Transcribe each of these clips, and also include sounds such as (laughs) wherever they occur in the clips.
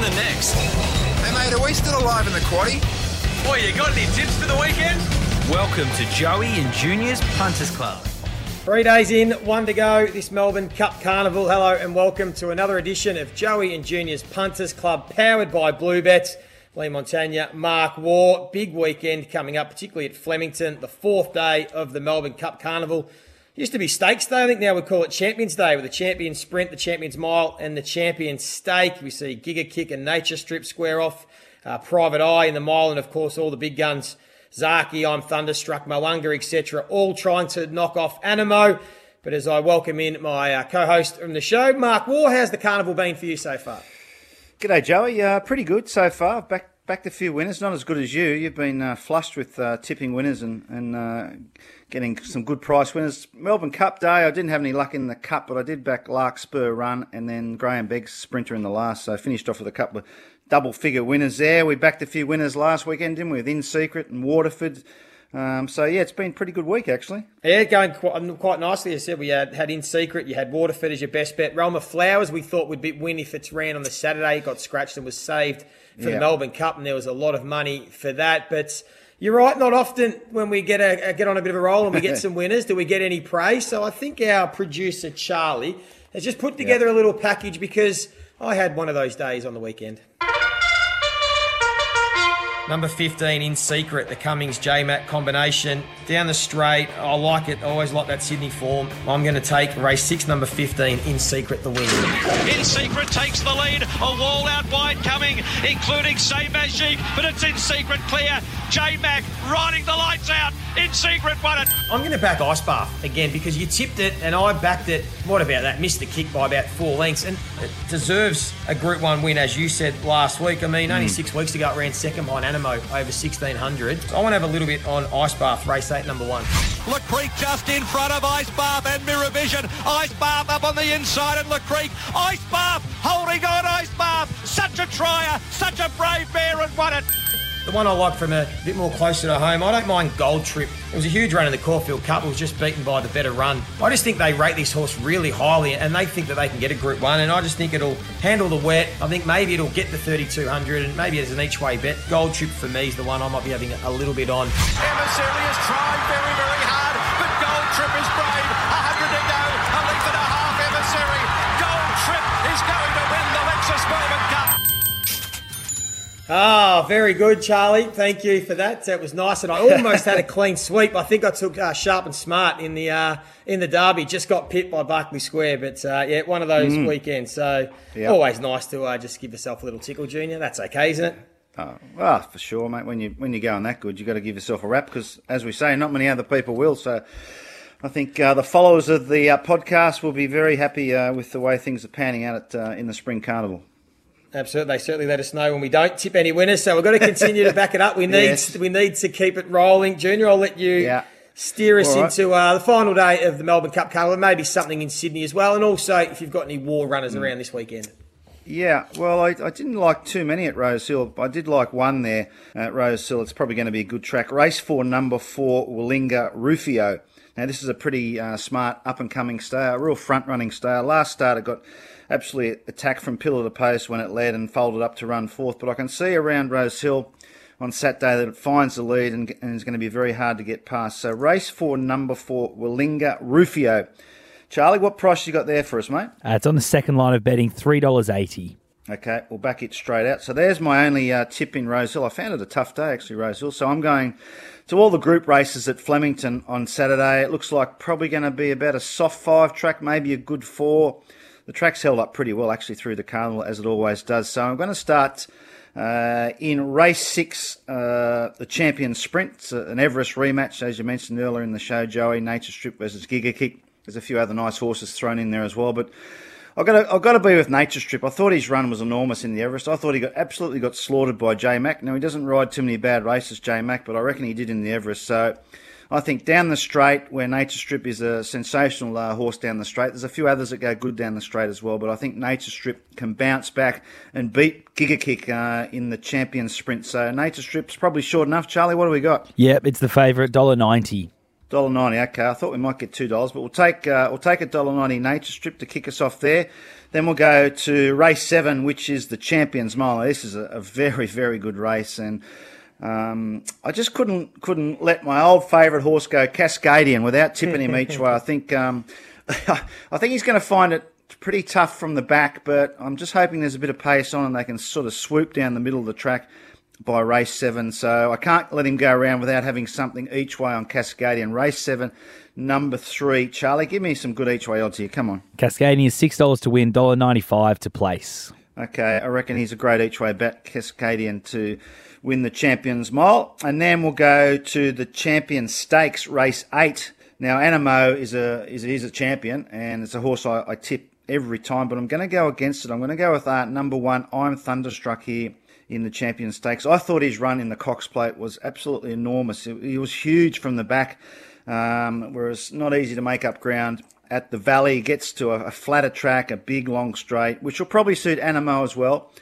in the next. Hey mate, are we still alive in the quaddy? Boy, you got any tips for the weekend? Welcome to Joey and Junior's Punters Club. Three days in, one to go. This Melbourne Cup Carnival. Hello and welcome to another edition of Joey and Junior's Punters Club, powered by Bluebet. Leigh Montagna, Mark Waugh. Big weekend coming up, particularly at Flemington, the fourth day of the Melbourne Cup Carnival. Used to be Stakes Day. I think now we call it Champions Day with the Champion Sprint, the Champions Mile, and the Champion Stake. We see Giga Kick and Nature Strip square off, uh, Private Eye in the mile, and of course all the big guns. Zaaki, I'm Thunderstruck, Mo'unga, etc., all trying to knock off Animo. But as I welcome in my uh, co-host from the show, Mark Waugh, how's the carnival been for you so far? G'day, Joey. Uh, pretty good so far. Back back a few winners. Not as good as you. You've been uh, flushed with uh, tipping winners and and uh, getting some good price winners. Melbourne Cup day. I didn't have any luck in the cup, but I did back Larkspur run and then Graham Begg's sprinter in the last. So I finished off with a couple of double figure winners there. We backed a few winners last weekend, didn't we? With In Secret and Waterford. Um, so yeah, it's been a pretty good week actually. Yeah, going quite, um, quite nicely. As I said, we had, had in secret. You had Waterford as your best bet. Roma Flowers, we thought would be win if it's ran on the Saturday. It got scratched and was saved for Yeah. the Melbourne Cup, and there was a lot of money for that. But you're right. Not often when we get a, get on a bit of a roll and we get (laughs) some winners, do we get any praise? So I think our producer Charlie has just put together a little package because I had one of those days on the weekend. Number 15 in secret, the Cummings J Mac combination. Down the straight, I like it. I always like that Sydney form. I'm going to take race six, number 15 in secret, the win. In secret takes the lead. A wall out wide coming, including Say Magic, but it's in secret clear. J Mac riding the lights out. In secret won it. I'm going to back Ice Bath again because you tipped it and I backed it. What about that? Missed the kick by about four lengths and it deserves a Group 1 win, as you said last week. I mean, hmm. only six weeks ago it ran second behind Animo over 1600. So I want to have a little bit on Ice Bath, race 8, number 1. Le Creek just in front of Ice Bath and Mirror Vision. Ice Bath up on the inside and Le Creek. Ice Bath holding on Ice Bath. Such a trier, such a brave bear and won it. The one I like from a bit more closer to home, I don't mind Gold Trip. It was a huge run in the Caulfield Cup. It was just beaten by the better run. I just think they rate this horse really highly and they think that they can get a Group 1 and I just think it'll handle the wet. I think maybe it'll get the 3200 and maybe as an each way bet. Gold Trip for me is the one I might be having a little bit on. Emissary has tried very, very hard, but Gold Trip is brave. A hundred to go, Ah, very good, Charlie. Thank you for that. That was nice, and I almost had a (laughs) clean sweep. I think I took uh, sharp and smart in the uh, in the derby. Just got pipped by Barclay Square, but uh, yeah, one of those weekends. So Yeah. always nice to uh, just give yourself a little tickle, Junior. That's okay, isn't it? Oh, well, for sure, mate. When you when you're going that good, you got to give yourself a rap because, as we say, not many other people will. So, I think uh, the followers of the uh, podcast will be very happy uh, with the way things are panning out at, uh, in the spring carnival. Absolutely. They certainly let us know when we don't tip any winners. So we've got to continue to back it up. We (laughs) need Yes. we need to keep it rolling. Junior, I'll let you Yeah. steer us right. into uh, the final day of the Melbourne Cup Carnival. Maybe something in Sydney as well. And also, if you've got any war runners Mm. around this weekend. Yeah, well, I, I didn't like too many at Rose Hill. I did like one there at Rose Hill. It's probably going to be a good track. Race four, number four, Willinga Rufio. Now, this is a pretty uh, smart up and coming star, a real front running star. Last start, it got absolutely attacked from pillar to post when it led and folded up to run fourth. But I can see around Rose Hill on Saturday that it finds the lead and, and is going to be very hard to get past. So, race four, number four, Willinga Rufio. Charlie, what price you got there for us, mate? Uh, it's on the second line of betting, three dollars eighty. Okay, we'll back it straight out. So there's my only uh, tip in Rose Hill. I found it a tough day, actually, Rose Hill. So I'm going to all the group races at Flemington on Saturday. It looks like probably going to be about a soft five track, maybe a good four. The track's held up pretty well, actually, through the carnival, as it always does. So I'm going to start uh, in race six, uh, the champion sprint. An Everest rematch, as you mentioned earlier in the show, Joey. Nature Strip versus Giga Kick. There's a few other nice horses thrown in there as well, but I've got to, I've got to be with Nature Strip. I thought his run was enormous in the Everest. I thought he got absolutely got slaughtered by J Mac. Now he doesn't ride too many bad races, J Mac, but I reckon he did in the Everest. So I think down the straight, where Nature Strip is a sensational uh, horse down the straight. There's a few others that go good down the straight as well, but I think Nature Strip can bounce back and beat Giga Kick uh, in the champion sprint. So Nature Strip's probably short enough. Charlie, what do we got? Yep, it's the favourite, dollar ninety. Dollar ninety. Okay, I thought we might get two dollars, but we'll take uh, we'll take a dollar ninety nature strip to kick us off there. Then we'll go to race seven, which is the Champions Mile. This is a, a very very good race, and um, I just couldn't couldn't let my old favourite horse go Cascadian without tipping him each way. I think um, (laughs) I think he's going to find it pretty tough from the back, but I'm just hoping there's a bit of pace on and they can sort of swoop down the middle of the track by race seven. So I can't let him go around without having something each way on Cascadian. Race seven, number three. Charlie, give me some good each way odds here. Come on. Cascadian is six dollars to win, dollar ninety five to place. Okay, I reckon he's a great each way bet, Cascadian to win the Champions Mile. And then we'll go to the Champion Stakes, race eight. Now, Animo is a is, is a champion, and it's a horse I, I tip every time, but I'm going to go against it. I'm going to go with uh, number one, I'm Thunderstruck here in the Champion Stakes. I thought his run in the Cox Plate was absolutely enormous. He was huge from the back, um, whereas not easy to make up ground at the Valley. Gets to a, a, flatter track, a big long straight, which will probably suit Animo as well.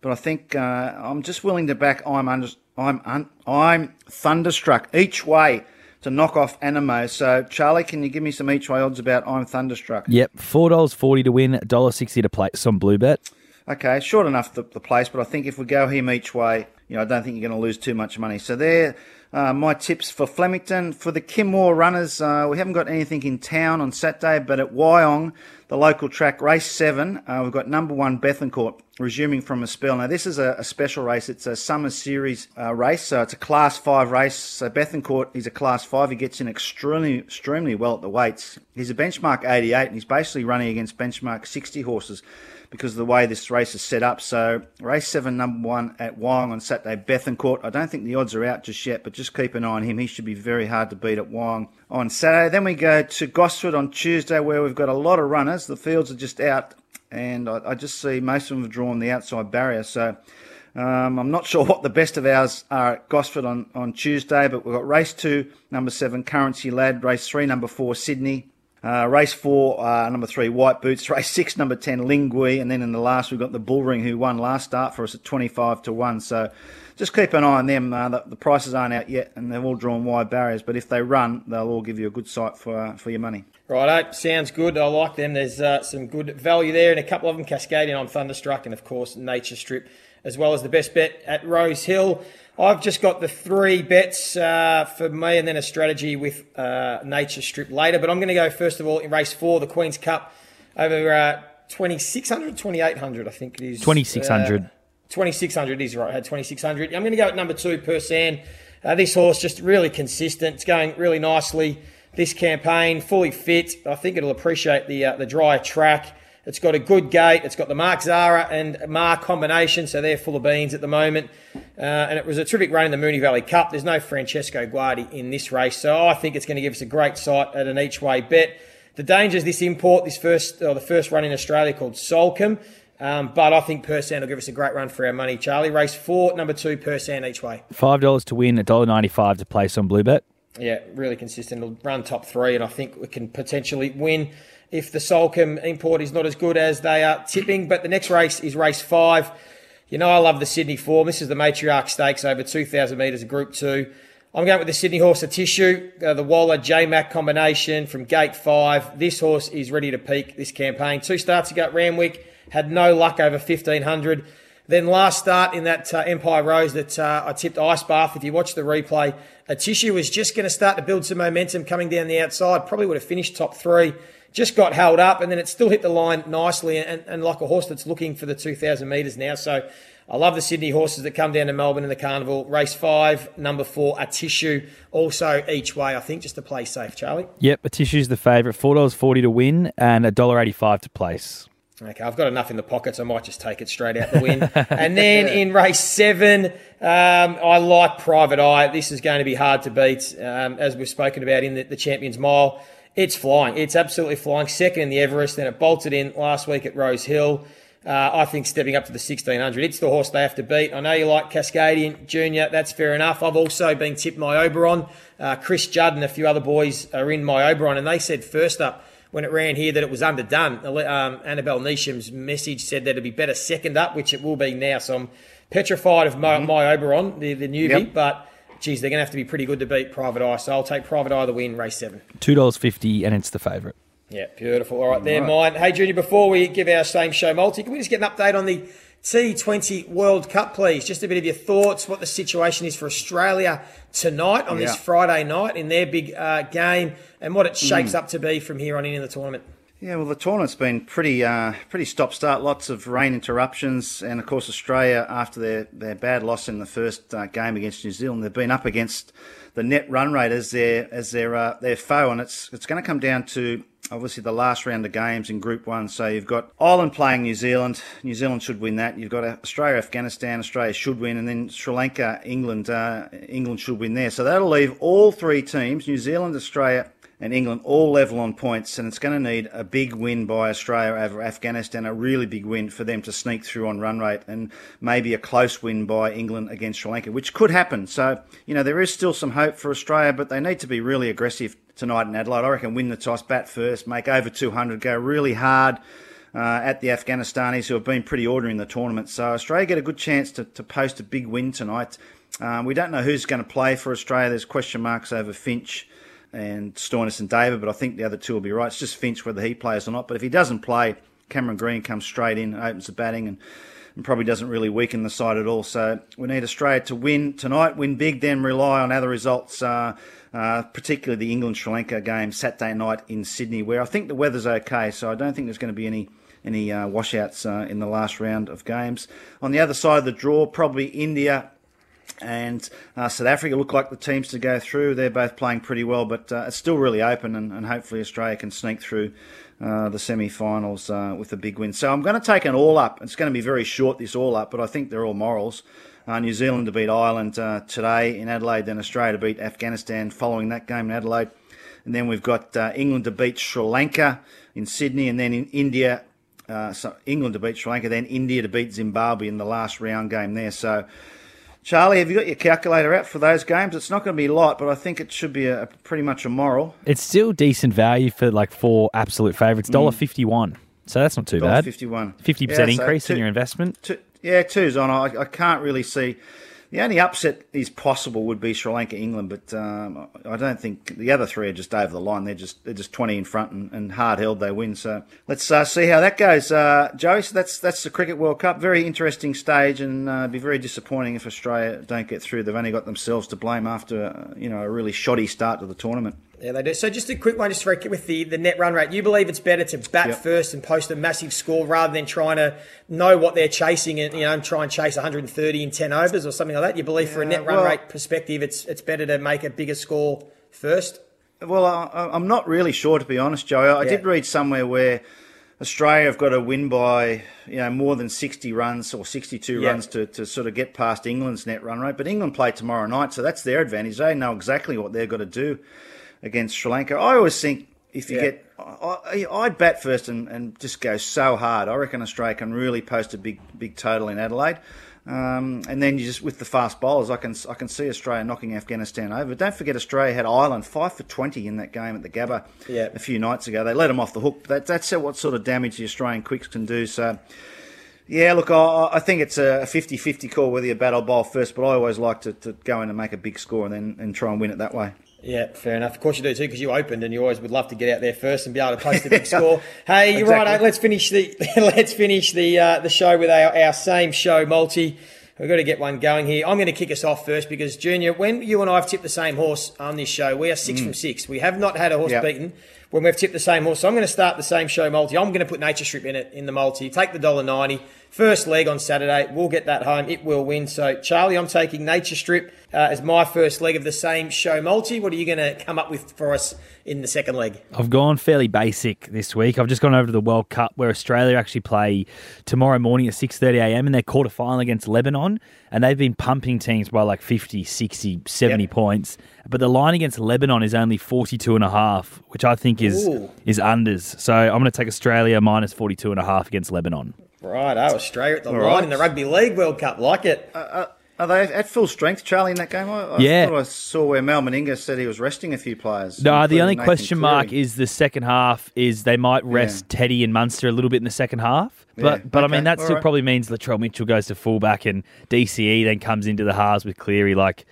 But I think uh, I'm just willing to back I'm under, I'm un, I'm thunderstruck each way to knock off Animo. So, Charlie, can you give me some each way odds about I'm Thunderstruck? Yep, $4.40 to win, $1.60 to play place blue Bluebet. Okay, short enough the, the place, but I think if we go him each way, you know, I don't think you're going to lose too much money. So there, uh, my tips for Flemington. For the Kimmore runners, uh, we haven't got anything in town on Saturday, but at Wyong, the local track, race seven, uh, we've got number one Bethencourt resuming from a spell. Now, this is a, a special race. It's a summer series uh, race, so it's a class five race. So Bethencourt is a class five. He gets in extremely, extremely well at the weights. He's a benchmark 88, and he's basically running against benchmark 60 horses because of the way this race is set up. So race seven, number one at Wyong on Saturday, Bethencourt. I don't think the odds are out just yet, but just keep an eye on him. He should be very hard to beat at Wyong on Saturday. Then we go to Gosford on Tuesday, where we've got a lot of runners. The fields are just out, and I, I just see most of them have drawn the outside barrier. So. Um, I'm not (laughs) sure what the best of ours are at Gosford on, on Tuesday, but we've got race two, number seven, Currency Lad, race three, number four, Sydney, uh, race four, uh, number three, White Boots. (laughs) Race six, number ten, Lingui, and then in the last we've got the Bullring who won last start for us at twenty-five to one. So just keep an eye on them. Uh, the, the, prices aren't out yet, and they've all drawn wide barriers. But if they run, they'll all give you a good sight for uh, for your money. Right, sounds good. I like them. There's uh, some good value there, and a couple of them Cascadian on Thunderstruck, and of course Nature Strip, as well as the best bet at Rose Hill. I've just got the three bets uh, for me and then a strategy with uh, Nature Strip later. But I'm going to go first of all in race four, the Queen's Cup, over uh, 2600, 2800, I think it is. 2600. Uh, 2600 is right. I had 2600. I'm going to go at number two, Persan. Uh, this horse just really consistent. It's going really nicely this campaign, fully fit. I think it'll appreciate the uh, the drier track. It's got a good gate. It's got the Mark Zahra and Maher combination, so they're full of beans at the moment. Uh, and it was a terrific run in the Moonee Valley Cup. There's no Francesco Guardi in this race, so I think it's going to give us a great sight at an each way bet. The danger is this import, this first or the first run in Australia called Soulcombe. Um, but I think Persan will give us a great run for our money. Charlie, race four, number two, Persan each way. Five dollars to win, $1.95 to place on Bluebet. Yeah, really consistent. It'll run top three, and I think we can potentially win if the Soulcombe import is not as good as they are tipping. But the next race is race five. You know, I love the Sydney form. This is the Matriarch Stakes over 2,000 metres Group 2. I'm going with the Sydney horse, Atishu, uh, the Waller J Mac combination from Gate 5. This horse is ready to peak this campaign. Two starts ago at Randwick, had no luck over 1,500. Then last start in that uh, Empire Rose that uh, I tipped Ice Bath. If you watch the replay, Atishu was just going to start to build some momentum coming down the outside. Probably would have finished top three just got held up and then it still hit the line nicely and, and like a horse that's looking for the 2,000 metres now. So I love the Sydney horses that come down to Melbourne in the carnival. Race five, number four, Atishu. Also each way, I think, just to play safe, Charlie. Yep, Atishu's the favourite. $4.40 to win and $1.85 to place. Okay, I've got enough in the pockets. I might just take it straight out the win. (laughs) and then in race seven, um, I like Private Eye. This is going to be hard to beat, um, as we've spoken about in the, the Champions Mile. It's flying. It's absolutely flying. Second in the Everest, then it bolted in last week at Rose Hill. Uh, I think stepping up to the 1600. It's the horse they have to beat. I know you like Cascadian Junior. That's fair enough. I've also been tipped My Oberon. Uh, Chris Judd and a few other boys are in My Oberon, and they said first up when it ran here that it was underdone. Um, Annabel Neasham's message said that it'd be better second up, which it will be now. So I'm petrified of my, mm-hmm. My Oberon, the, the newbie, yep. but geez, they're going to have to be pretty good to beat Private Eye. So I'll take Private Eye the win, race seven. Two dollars fifty, and it's the favourite. Yeah, beautiful. All right, there, mine. Hey, Junior, before we give our same show multi, can we just get an update on the T20 World Cup, please? Just a bit of your thoughts, what the situation is for Australia tonight on Yeah. this Friday night in their big uh, game, and what it Mm. up to be from here on in in the tournament. Yeah, well, the tournament's been pretty, uh, pretty stop-start. Lots of rain interruptions, and of course, Australia after their, their bad loss in the first uh, game against New Zealand, they've been up against the net run rate as their as their uh, their foe, and it's it's going to come down to obviously the last round of games in Group One. So you've got Ireland playing New Zealand. New Zealand should win that. You've got Australia, Afghanistan. Australia should win, and then Sri Lanka, England. Uh, England should win there. So that'll leave all three teams: New Zealand, Australia, and England all level on points, and it's going to need a big win by Australia over Afghanistan, a really big win for them to sneak through on run rate, and maybe a close win by England against Sri Lanka, which could happen. So, you know, there is still some hope for Australia, but they need to be really aggressive tonight in Adelaide. I reckon win the toss, bat first, make over 200, go really hard. Uh, at the Afghanistanis who have been pretty ordinary in the tournament. So Australia get a good chance to, to post a big win tonight. Um, we don't know who's going to play for Australia. There's question marks over Finch and Stoinis and David, but I think the other two will be right. It's just Finch whether he plays or not. But if he doesn't play, Cameron Green comes straight in, opens the batting, and, and probably doesn't really weaken the side at all. So we need Australia to win tonight, win big, then rely on other results. Uh, uh, particularly the England Sri Lanka game Saturday night in Sydney, where I think the weather's okay, so I don't think there's going to be any any uh, washouts uh, in the last round of games. On the other side of the draw, probably India and uh, South Africa look like the teams to go through. They're both playing pretty well, but uh, it's still really open, and, and hopefully Australia can sneak through uh, the semi-finals uh, with a big win. So I'm going to take an all up. It's going to be very short this all up, but I think they're all morals. Uh, New Zealand to beat Ireland uh, today in Adelaide, then Australia to beat Afghanistan following that game in Adelaide. And then we've got England to beat Sri Lanka in Sydney, and then in India, uh, so England to beat Sri Lanka, then India to beat Zimbabwe in the last round game there. So, Charlie, have you got your calculator out for those games? It's not going to be a lot, but I think it should be a, a pretty much a moral. It's still decent value for like four absolute favourites. Dollar mm. fifty one. So that's not too bad. Fifty percent Yeah, so increase in your investment. Two, yeah, two's on. I, I can't really see. The only upset is possible would be Sri Lanka, England, but um, I don't think the other three are just over the line. They're just they're just twenty in front and, and hard held. They win. So let's uh, see how that goes, uh, Joey. So that's that's the Cricket World Cup. Very interesting stage, and uh, be very disappointing if Australia don't get through. They've only got themselves to blame after uh, you know a really shoddy start to the tournament. Yeah, they do. So just a quick one, just for, with the, the net run rate. You believe it's better to bat Yep. first and post a massive score rather than trying to know what they're chasing and you know try and chase 130 in 10 overs or something like that. You believe for a net run well- rate perspective, it's it's better to make a bigger score first. Well, I, I'm not really sure to be honest, Joey. I Yeah. did read somewhere where Australia have got to win by you know more than 60 runs or 62 Yeah. runs to, to sort of get past England's net run rate. But England play tomorrow night, so that's their advantage. They know exactly what they've got to do against Sri Lanka. I always think if you Yeah. get, I, I'd bat first and, and just go so hard. I reckon Australia can really post a big big total in Adelaide. Um, and then you just with the fast bowlers, I can I can see Australia knocking Afghanistan over. Don't forget Australia had Ireland five for twenty in that game at the Gabba Yeah. a few nights ago. They let them off the hook. That, that's what sort of damage the Australian quicks can do. So, yeah, look, I, I think it's a 50-50 call whether you bat or bowl first, but I always like to, to go in and make a big score and then and try and win it that way. Yeah, fair enough. Of course you do too, because you opened and you always would love to get out there first and be able to post a big (laughs) score. Hey, you're right. Exactly. eh? Let's finish the (laughs) let's finish the uh, the show with our, our same show multi. We've got to get one going here. I'm going to kick us off first because Junior, when you and I have tipped the same horse on this show, we are six from six. We have not had a horse Yep. beaten when we've tipped the same horse. So I'm going to start the same show multi. I'm going to put Nature Strip in it in the multi. Take the dollar ninety. First leg on Saturday. We'll get that home. It will win. So Charlie, I'm taking Nature Strip uh, as my first leg of the same show multi. What are you going to come up with for us in the second leg? I've gone fairly basic this week. I've just gone over to the World Cup where Australia actually play tomorrow morning at 6.30am in their quarterfinal against Lebanon. And they've been pumping teams by like 50, 60, 70 Yep. points. But the line against Lebanon is only 42 and a half, which I think is Ooh. is unders. So I'm going to take Australia minus 42 and a half against Lebanon. Right, oh, Australia at the line right. in the Rugby League World Cup. Like it. Uh, uh, are they at full strength, Charlie, in that game? I, I Yeah. thought I saw where Mal Meninga said he was resting a few players. No, the only Nathan question mark is the second half is they might rest Yeah. Teddy and Munster a little bit in the second half. But Yeah, but I mean that all still right. probably means Latrell Mitchell goes to fullback and DCE then comes into the halves with Cleary. Like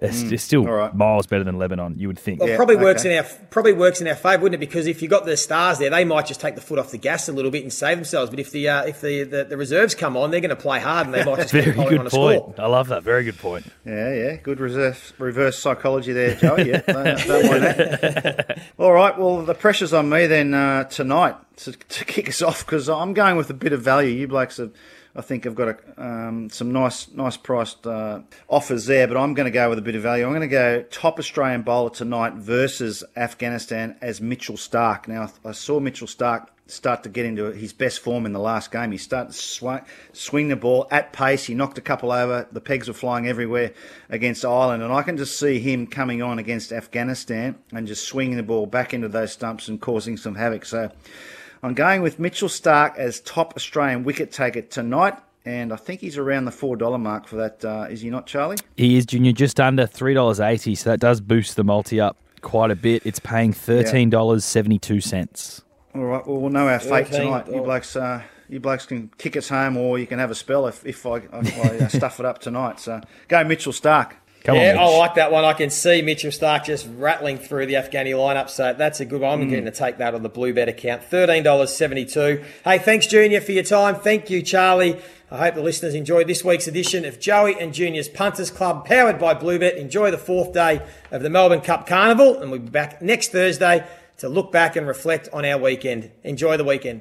It's, it's still Mm. all right. miles better than Lebanon. You would think. Well, Yeah, probably works okay. in our probably works in our favour, wouldn't it? Because if you got the stars there, they might just take the foot off the gas a little bit and save themselves. But if the uh, if the, the, the reserves come on, they're going to play hard and they might just (laughs) Very keep good on a point. score. I love that. Very good point. Yeah, yeah, good reverse, reverse psychology there, Joey. Yeah, (laughs) don't, don't mind that. (laughs) All right, well, the pressure's on me then uh, tonight to, to kick us off because I'm going with a bit of value. You blokes have, I think, I've got a, um, some nice, nice priced uh, offers there, but I'm going to go with a bit of value. I'm going to go top Australian bowler tonight versus Afghanistan as Mitchell Starc. Now, I saw Mitchell Starc start to get into his best form in the last game. He started to swing, swing the ball at pace. He knocked a couple over. The pegs were flying everywhere against Ireland. And I can just see him coming on against Afghanistan and just swinging the ball back into those stumps and causing some havoc. So I'm going with Mitchell Starc as top Australian wicket taker tonight. And I think he's around the $4 mark for that. Uh, is he not, Charlie? He is junior, just under three dollars eighty. So that does boost the multi up quite a bit. It's paying thirteen dollars seventy two cents. All right. Well, we'll know our fate Thirteen tonight. You blokes, uh, you blokes can kick us home, or you can have a spell if, if I, if I uh, (laughs) stuff it up tonight. So go Mitchell Stark. Come yeah, on, I like that one. I can see Mitchell Starc just rattling through the Afghani lineup, so that's a good one. I'm mm. going to take that on the Bluebet account. $13.72. Hey, thanks, Junior, for your time. Thank you, Charlie. I hope the listeners enjoyed this week's edition of Joey and Junior's Punters Club, powered by Bluebet. Enjoy the fourth day of the Melbourne Cup Carnival, and we'll be back next Thursday to look back and reflect on our weekend. Enjoy the weekend.